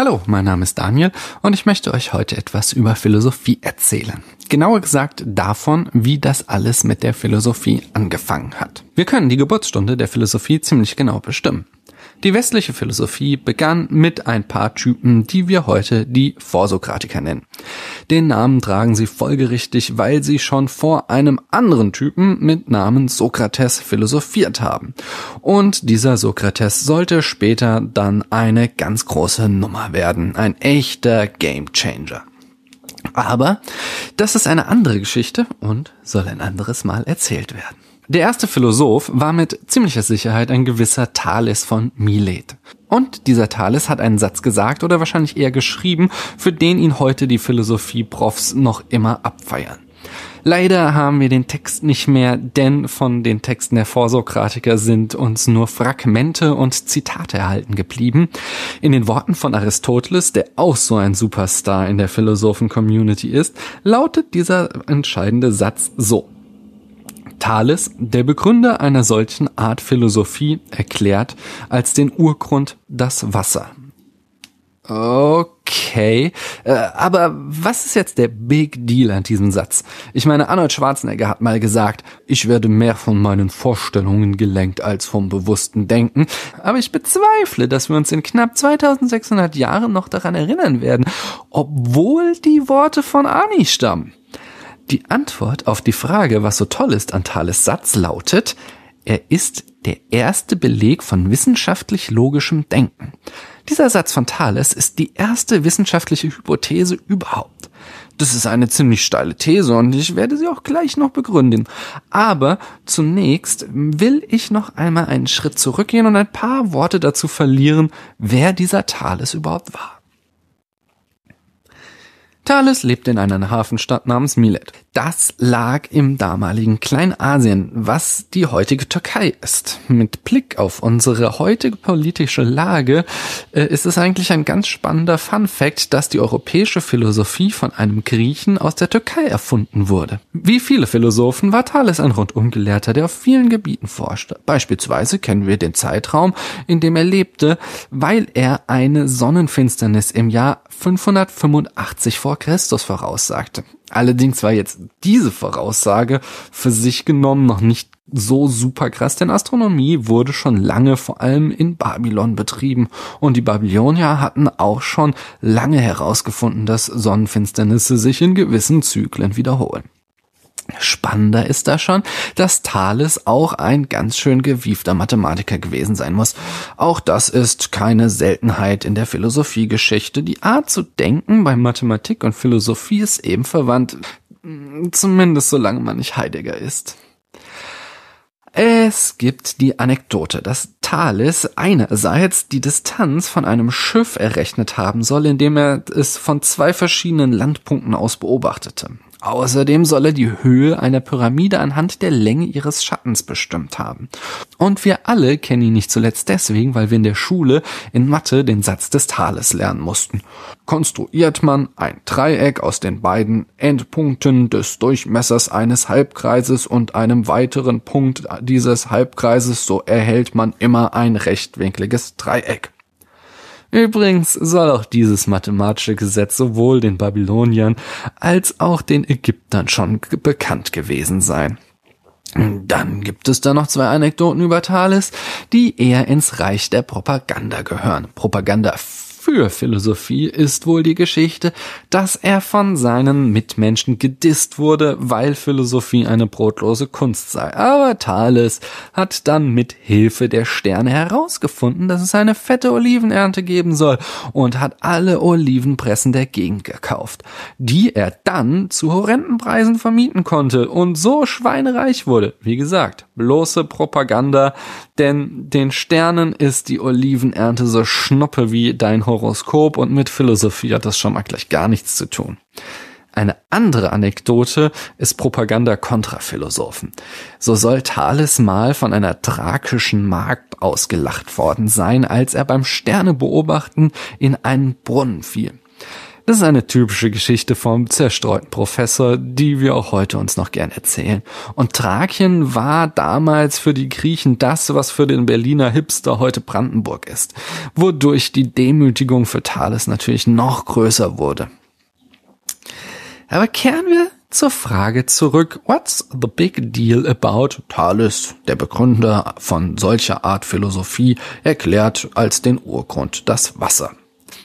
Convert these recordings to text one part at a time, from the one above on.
Hallo, mein Name ist Daniel und ich möchte euch heute etwas über Philosophie erzählen. Genauer gesagt davon, wie das alles mit der Philosophie angefangen hat. Wir können die Geburtsstunde der Philosophie ziemlich genau bestimmen. Die westliche Philosophie begann mit ein paar Typen, die wir heute die Vorsokratiker nennen. Den Namen tragen sie folgerichtig, weil sie schon vor einem anderen Typen mit Namen Sokrates philosophiert haben. Und dieser Sokrates sollte später dann eine ganz große Nummer werden, ein echter Gamechanger. Aber das ist eine andere Geschichte und soll ein anderes Mal erzählt werden. Der erste Philosoph war mit ziemlicher Sicherheit ein gewisser Thales von Milet. Und dieser Thales hat einen Satz gesagt oder wahrscheinlich eher geschrieben, für den ihn heute die Philosophie-Profs noch immer abfeiern. Leider haben wir den Text nicht mehr, denn von den Texten der Vorsokratiker sind uns nur Fragmente und Zitate erhalten geblieben. In den Worten von Aristoteles, der auch so ein Superstar in der Philosophen-Community ist, lautet dieser entscheidende Satz so. Thales, der Begründer einer solchen Art Philosophie, erklärt als den Urgrund das Wasser. Okay, äh, aber was ist jetzt der Big Deal an diesem Satz? Ich meine, Arnold Schwarzenegger hat mal gesagt, ich werde mehr von meinen Vorstellungen gelenkt als vom bewussten Denken, aber ich bezweifle, dass wir uns in knapp 2600 Jahren noch daran erinnern werden, obwohl die Worte von Arnie stammen. Die Antwort auf die Frage, was so toll ist an Thales Satz, lautet, er ist der erste Beleg von wissenschaftlich logischem Denken. Dieser Satz von Thales ist die erste wissenschaftliche Hypothese überhaupt. Das ist eine ziemlich steile These und ich werde sie auch gleich noch begründen. Aber zunächst will ich noch einmal einen Schritt zurückgehen und ein paar Worte dazu verlieren, wer dieser Thales überhaupt war. Thales lebte in einer Hafenstadt namens Milet. Das lag im damaligen Kleinasien, was die heutige Türkei ist. Mit Blick auf unsere heutige politische Lage äh, ist es eigentlich ein ganz spannender Fun Fact, dass die europäische Philosophie von einem Griechen aus der Türkei erfunden wurde. Wie viele Philosophen war Thales ein Rundumgelehrter, der auf vielen Gebieten forschte. Beispielsweise kennen wir den Zeitraum, in dem er lebte, weil er eine Sonnenfinsternis im Jahr 585 vor Christus voraussagte. Allerdings war jetzt diese Voraussage für sich genommen noch nicht so super krass, denn Astronomie wurde schon lange vor allem in Babylon betrieben und die Babylonier hatten auch schon lange herausgefunden, dass Sonnenfinsternisse sich in gewissen Zyklen wiederholen. Spannender ist da schon, dass Thales auch ein ganz schön gewiefter Mathematiker gewesen sein muss. Auch das ist keine Seltenheit in der Philosophiegeschichte. Die Art zu denken bei Mathematik und Philosophie ist eben verwandt, zumindest solange man nicht Heidegger ist. Es gibt die Anekdote, dass Thales einerseits die Distanz von einem Schiff errechnet haben soll, indem er es von zwei verschiedenen Landpunkten aus beobachtete. Außerdem soll er die Höhe einer Pyramide anhand der Länge ihres Schattens bestimmt haben. Und wir alle kennen ihn nicht zuletzt deswegen, weil wir in der Schule in Mathe den Satz des Thales lernen mussten. Konstruiert man ein Dreieck aus den beiden Endpunkten des Durchmessers eines Halbkreises und einem weiteren Punkt dieses Halbkreises, so erhält man immer ein rechtwinkliges Dreieck. Übrigens soll auch dieses mathematische Gesetz sowohl den Babyloniern als auch den Ägyptern schon bekannt gewesen sein. Dann gibt es da noch zwei Anekdoten über Thales, die eher ins Reich der Propaganda gehören. Propaganda für Philosophie ist wohl die Geschichte, dass er von seinen Mitmenschen gedisst wurde, weil Philosophie eine brotlose Kunst sei. Aber Thales hat dann mit Hilfe der Sterne herausgefunden, dass es eine fette Olivenernte geben soll und hat alle Olivenpressen der Gegend gekauft, die er dann zu horrenden Preisen vermieten konnte und so schweinereich wurde. Wie gesagt, bloße Propaganda, denn den Sternen ist die Olivenernte so schnuppe wie dein Horoskop und mit Philosophie hat das schon mal gleich gar nichts zu tun. Eine andere Anekdote ist Propaganda kontra Philosophen. So soll Thales mal von einer thrakischen Magd ausgelacht worden sein, als er beim Sternebeobachten in einen Brunnen fiel. Das ist eine typische Geschichte vom zerstreuten Professor, die wir auch heute uns noch gern erzählen. Und Thrakien war damals für die Griechen das, was für den Berliner Hipster heute Brandenburg ist, wodurch die Demütigung für Thales natürlich noch größer wurde. Aber kehren wir zur Frage zurück, what's the big deal about Thales, der Begründer von solcher Art Philosophie, erklärt als den Urgrund das Wasser.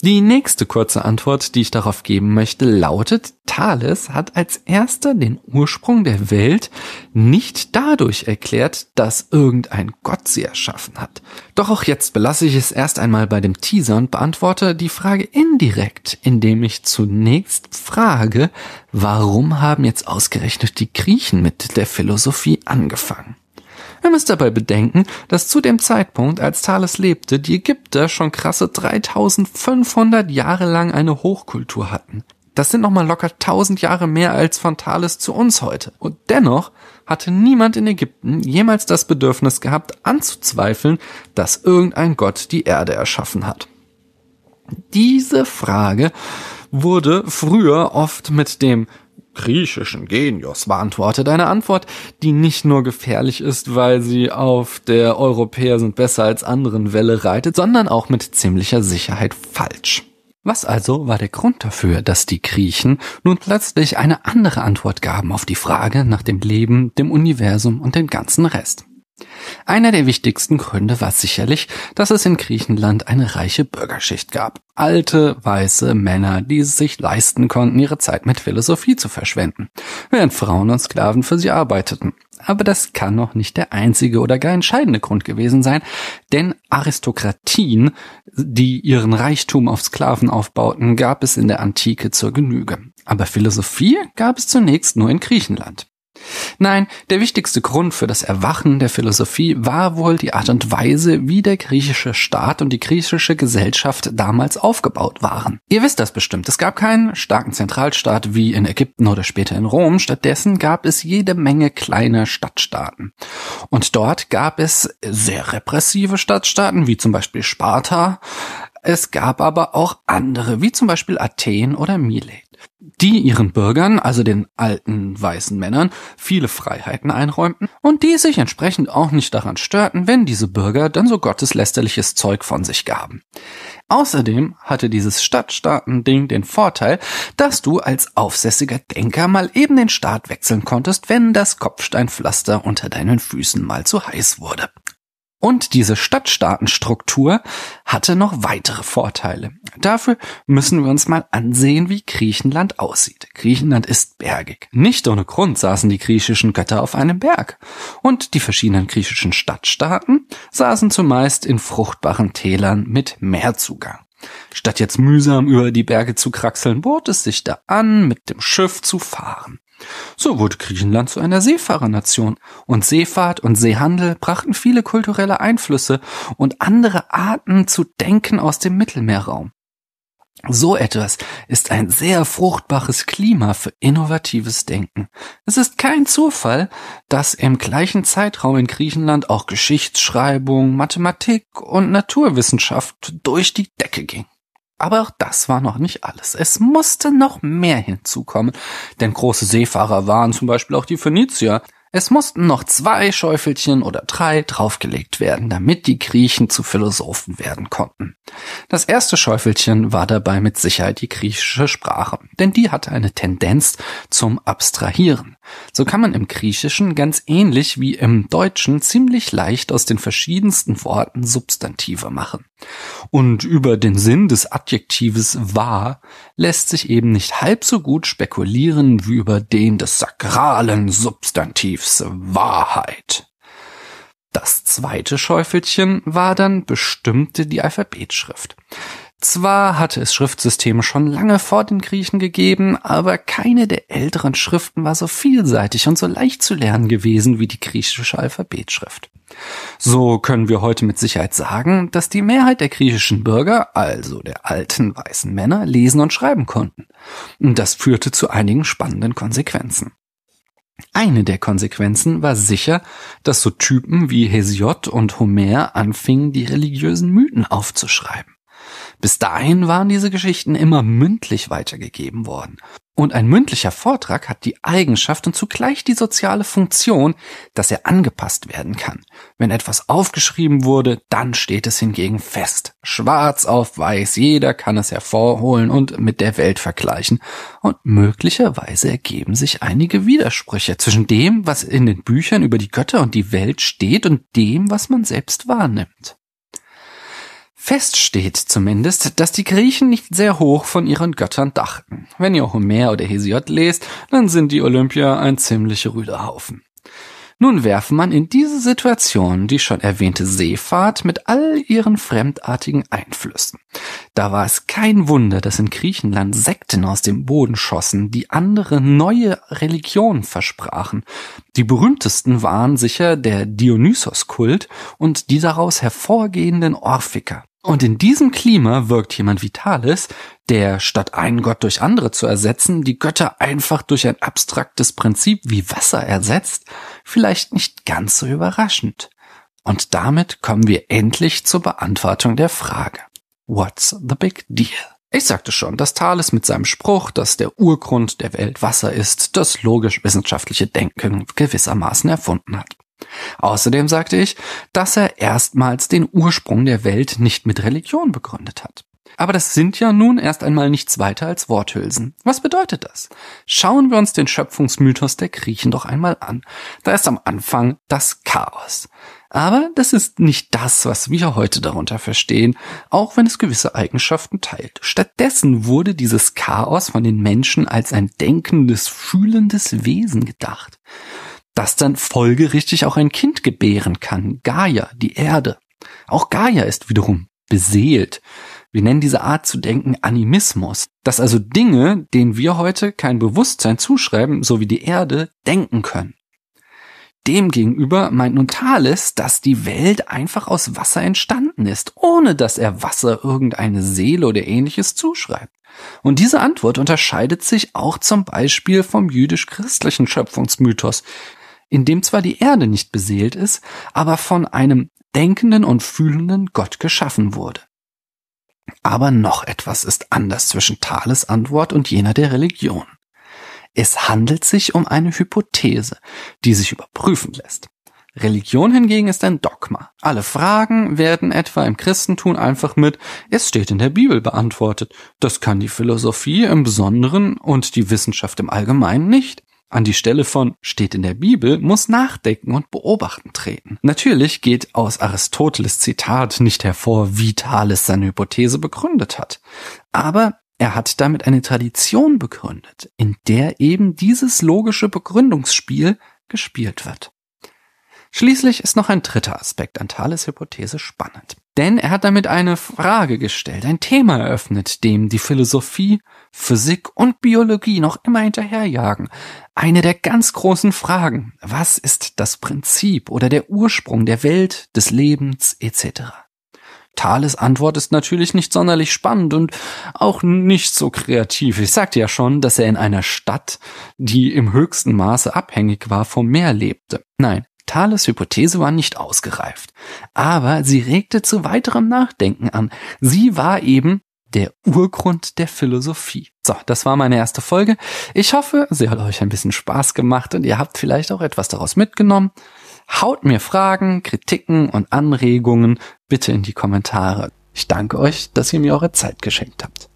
Die nächste kurze Antwort, die ich darauf geben möchte, lautet, Thales hat als erster den Ursprung der Welt nicht dadurch erklärt, dass irgendein Gott sie erschaffen hat. Doch auch jetzt belasse ich es erst einmal bei dem Teaser und beantworte die Frage indirekt, indem ich zunächst frage, warum haben jetzt ausgerechnet die Griechen mit der Philosophie angefangen? Ihr müsst dabei bedenken, dass zu dem Zeitpunkt, als Thales lebte, die Ägypter schon krasse 3500 Jahre lang eine Hochkultur hatten. Das sind nochmal locker 1000 Jahre mehr als von Thales zu uns heute. Und dennoch hatte niemand in Ägypten jemals das Bedürfnis gehabt, anzuzweifeln, dass irgendein Gott die Erde erschaffen hat. Diese Frage wurde früher oft mit dem griechischen Genius beantwortet. Eine Antwort, die nicht nur gefährlich ist, weil sie auf der Europäer sind besser als anderen Welle reitet, sondern auch mit ziemlicher Sicherheit falsch. Was also war der Grund dafür, dass die Griechen nun plötzlich eine andere Antwort gaben auf die Frage nach dem Leben, dem Universum und dem ganzen Rest? Einer der wichtigsten Gründe war sicherlich, dass es in Griechenland eine reiche Bürgerschicht gab. Alte, weiße Männer, die es sich leisten konnten, ihre Zeit mit Philosophie zu verschwenden, während Frauen und Sklaven für sie arbeiteten. Aber das kann noch nicht der einzige oder gar entscheidende Grund gewesen sein, denn Aristokratien, die ihren Reichtum auf Sklaven aufbauten, gab es in der Antike zur Genüge. Aber Philosophie gab es zunächst nur in Griechenland. Nein, der wichtigste Grund für das Erwachen der Philosophie war wohl die Art und Weise, wie der griechische Staat und die griechische Gesellschaft damals aufgebaut waren. Ihr wisst das bestimmt, es gab keinen starken Zentralstaat wie in Ägypten oder später in Rom, stattdessen gab es jede Menge kleiner Stadtstaaten. Und dort gab es sehr repressive Stadtstaaten, wie zum Beispiel Sparta, es gab aber auch andere, wie zum Beispiel Athen oder Milet die ihren Bürgern, also den alten weißen Männern, viele Freiheiten einräumten und die sich entsprechend auch nicht daran störten, wenn diese Bürger dann so gotteslästerliches Zeug von sich gaben. Außerdem hatte dieses Stadtstaatending den Vorteil, dass du als aufsässiger Denker mal eben den Staat wechseln konntest, wenn das Kopfsteinpflaster unter deinen Füßen mal zu heiß wurde. Und diese Stadtstaatenstruktur hatte noch weitere Vorteile. Dafür müssen wir uns mal ansehen, wie Griechenland aussieht. Griechenland ist bergig. Nicht ohne Grund saßen die griechischen Götter auf einem Berg. Und die verschiedenen griechischen Stadtstaaten saßen zumeist in fruchtbaren Tälern mit Meerzugang. Statt jetzt mühsam über die Berge zu kraxeln, bot es sich da an, mit dem Schiff zu fahren. So wurde Griechenland zu einer Seefahrernation und Seefahrt und Seehandel brachten viele kulturelle Einflüsse und andere Arten zu denken aus dem Mittelmeerraum. So etwas ist ein sehr fruchtbares Klima für innovatives Denken. Es ist kein Zufall, dass im gleichen Zeitraum in Griechenland auch Geschichtsschreibung, Mathematik und Naturwissenschaft durch die Decke ging. Aber auch das war noch nicht alles. Es musste noch mehr hinzukommen, denn große Seefahrer waren zum Beispiel auch die Phönizier, es mussten noch zwei Schäufelchen oder drei draufgelegt werden, damit die Griechen zu Philosophen werden konnten. Das erste Schäufelchen war dabei mit Sicherheit die griechische Sprache, denn die hatte eine Tendenz zum Abstrahieren. So kann man im Griechischen ganz ähnlich wie im Deutschen ziemlich leicht aus den verschiedensten Worten Substantive machen. Und über den Sinn des Adjektives wahr lässt sich eben nicht halb so gut spekulieren wie über den des sakralen Substantivs Wahrheit. Das zweite Schäufelchen war dann bestimmte die Alphabetschrift. Zwar hatte es Schriftsysteme schon lange vor den Griechen gegeben, aber keine der älteren Schriften war so vielseitig und so leicht zu lernen gewesen wie die griechische Alphabetschrift. So können wir heute mit Sicherheit sagen, dass die Mehrheit der griechischen Bürger, also der alten weißen Männer, lesen und schreiben konnten. Und das führte zu einigen spannenden Konsequenzen. Eine der Konsequenzen war sicher, dass so Typen wie Hesiod und Homer anfingen, die religiösen Mythen aufzuschreiben. Bis dahin waren diese Geschichten immer mündlich weitergegeben worden. Und ein mündlicher Vortrag hat die Eigenschaft und zugleich die soziale Funktion, dass er angepasst werden kann. Wenn etwas aufgeschrieben wurde, dann steht es hingegen fest. Schwarz auf weiß, jeder kann es hervorholen und mit der Welt vergleichen. Und möglicherweise ergeben sich einige Widersprüche zwischen dem, was in den Büchern über die Götter und die Welt steht und dem, was man selbst wahrnimmt. Fest steht zumindest, dass die Griechen nicht sehr hoch von ihren Göttern dachten. Wenn ihr Homer oder Hesiod lest, dann sind die Olympier ein ziemlich rüder Haufen. Nun werfe man in diese Situation die schon erwähnte Seefahrt mit all ihren fremdartigen Einflüssen. Da war es kein Wunder, dass in Griechenland Sekten aus dem Boden schossen, die andere neue Religionen versprachen. Die berühmtesten waren sicher der Dionysos-Kult und die daraus hervorgehenden Orphiker. Und in diesem Klima wirkt jemand wie Thales, der statt einen Gott durch andere zu ersetzen, die Götter einfach durch ein abstraktes Prinzip wie Wasser ersetzt, vielleicht nicht ganz so überraschend. Und damit kommen wir endlich zur Beantwortung der Frage. What's the big deal? Ich sagte schon, dass Thales mit seinem Spruch, dass der Urgrund der Welt Wasser ist, das logisch-wissenschaftliche Denken gewissermaßen erfunden hat. Außerdem sagte ich, dass er erstmals den Ursprung der Welt nicht mit Religion begründet hat. Aber das sind ja nun erst einmal nichts weiter als Worthülsen. Was bedeutet das? Schauen wir uns den Schöpfungsmythos der Griechen doch einmal an. Da ist am Anfang das Chaos. Aber das ist nicht das, was wir heute darunter verstehen, auch wenn es gewisse Eigenschaften teilt. Stattdessen wurde dieses Chaos von den Menschen als ein denkendes, fühlendes Wesen gedacht das dann folgerichtig auch ein Kind gebären kann. Gaia, die Erde. Auch Gaia ist wiederum beseelt. Wir nennen diese Art zu denken Animismus, dass also Dinge, denen wir heute kein Bewusstsein zuschreiben, so wie die Erde, denken können. Demgegenüber meint nun Thales, dass die Welt einfach aus Wasser entstanden ist, ohne dass er Wasser irgendeine Seele oder ähnliches zuschreibt. Und diese Antwort unterscheidet sich auch zum Beispiel vom jüdisch-christlichen Schöpfungsmythos, in dem zwar die Erde nicht beseelt ist, aber von einem denkenden und fühlenden Gott geschaffen wurde. Aber noch etwas ist anders zwischen Thales Antwort und jener der Religion. Es handelt sich um eine Hypothese, die sich überprüfen lässt. Religion hingegen ist ein Dogma. Alle Fragen werden etwa im Christentum einfach mit Es steht in der Bibel beantwortet. Das kann die Philosophie im Besonderen und die Wissenschaft im Allgemeinen nicht. An die Stelle von steht in der Bibel muss Nachdenken und Beobachten treten. Natürlich geht aus Aristoteles Zitat nicht hervor, wie Thales seine Hypothese begründet hat. Aber er hat damit eine Tradition begründet, in der eben dieses logische Begründungsspiel gespielt wird. Schließlich ist noch ein dritter Aspekt an Thales Hypothese spannend. Denn er hat damit eine Frage gestellt, ein Thema eröffnet, dem die Philosophie, Physik und Biologie noch immer hinterherjagen. Eine der ganz großen Fragen. Was ist das Prinzip oder der Ursprung der Welt, des Lebens etc.? Thales Antwort ist natürlich nicht sonderlich spannend und auch nicht so kreativ. Ich sagte ja schon, dass er in einer Stadt, die im höchsten Maße abhängig war, vom Meer lebte. Nein, Thales Hypothese war nicht ausgereift, aber sie regte zu weiterem Nachdenken an. Sie war eben der Urgrund der Philosophie. So, das war meine erste Folge. Ich hoffe, sie hat euch ein bisschen Spaß gemacht und ihr habt vielleicht auch etwas daraus mitgenommen. Haut mir Fragen, Kritiken und Anregungen bitte in die Kommentare. Ich danke euch, dass ihr mir eure Zeit geschenkt habt.